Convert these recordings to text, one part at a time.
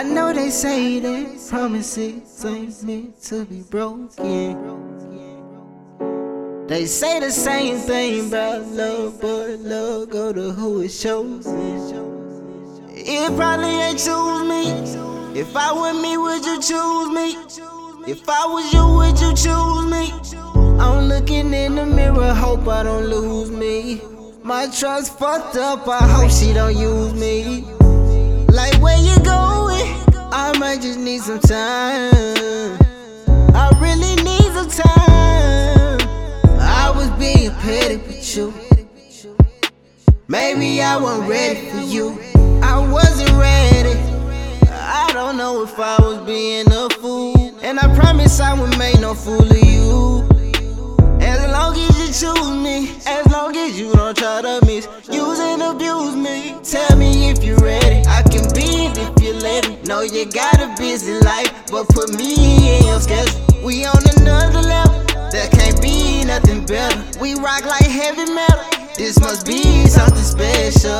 I know they say that promises ain't meant to be broken. They say the same thing about love, but love go to who it chosen. It probably ain't choose me. If I were me, would you choose me? If I was you, would you choose me? I'm looking in the mirror, hope I don't lose me. My trust fucked up, I hope she don't use me. Like where you going? I might just need some time. I really need some time. I was being petty with you. Maybe I wasn't ready for you. I wasn't ready. I don't know if I was being a fool. And I promise I would make no fool of you. As long as you choose me, as long as you don't try to misuse and Know you got a busy life, but put me in your schedule. We on another level. There can't be nothing better. We rock like heavy metal. This must be something special.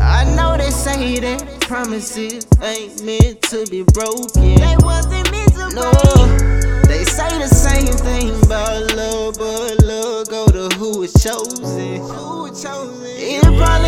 I know they say that promises ain't meant to be broken. They wasn't meant to No, break. they say the same thing about love, but love go to who is chosen. Who chosen? It probably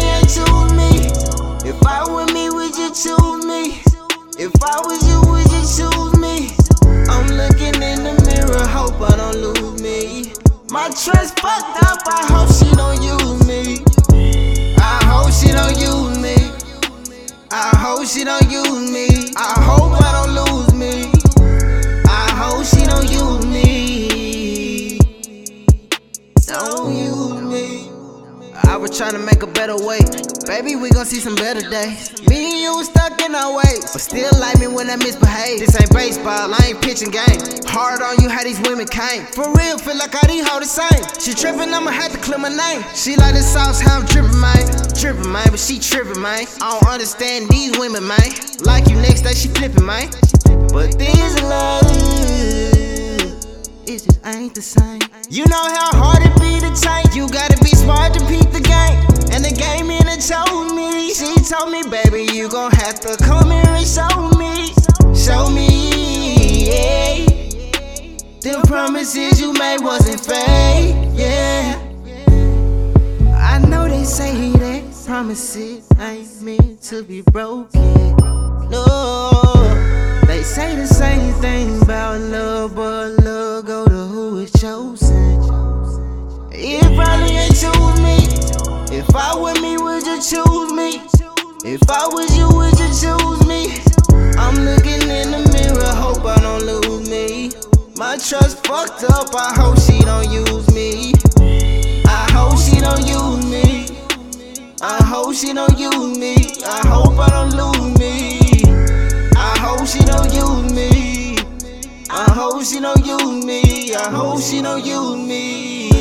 I was trying to make a better way. Baby, we gon' see some better days. Me and you stuck in our ways. But still like me when I misbehave. This ain't baseball, I ain't pitching game. Hard on you how these women came. For real, feel like all these hoes the same. She trippin', I'ma have to clear my name. She like the sauce, how I'm drippin', man. Drippin', man, but she trippin', man. I don't understand these women, man. Like you next day, she flippin', man. But things this love, it just ain't the same. You know how hard have to come here and show me. Show me, yeah. The promises you made wasn't fake, yeah. I know they say that promises ain't meant to be broken. No, they say the same thing about love, but love go to who is chosen. It probably ain't choose me. If I were me, would you choose me? If I was you, would you choose me? I'm looking in the mirror, hope I don't lose me. My trust fucked up, I hope she don't use me. I hope she don't use me. I hope she don't use me. I hope I don't lose me. I hope she don't use me. I hope she don't use me. I hope she don't use me.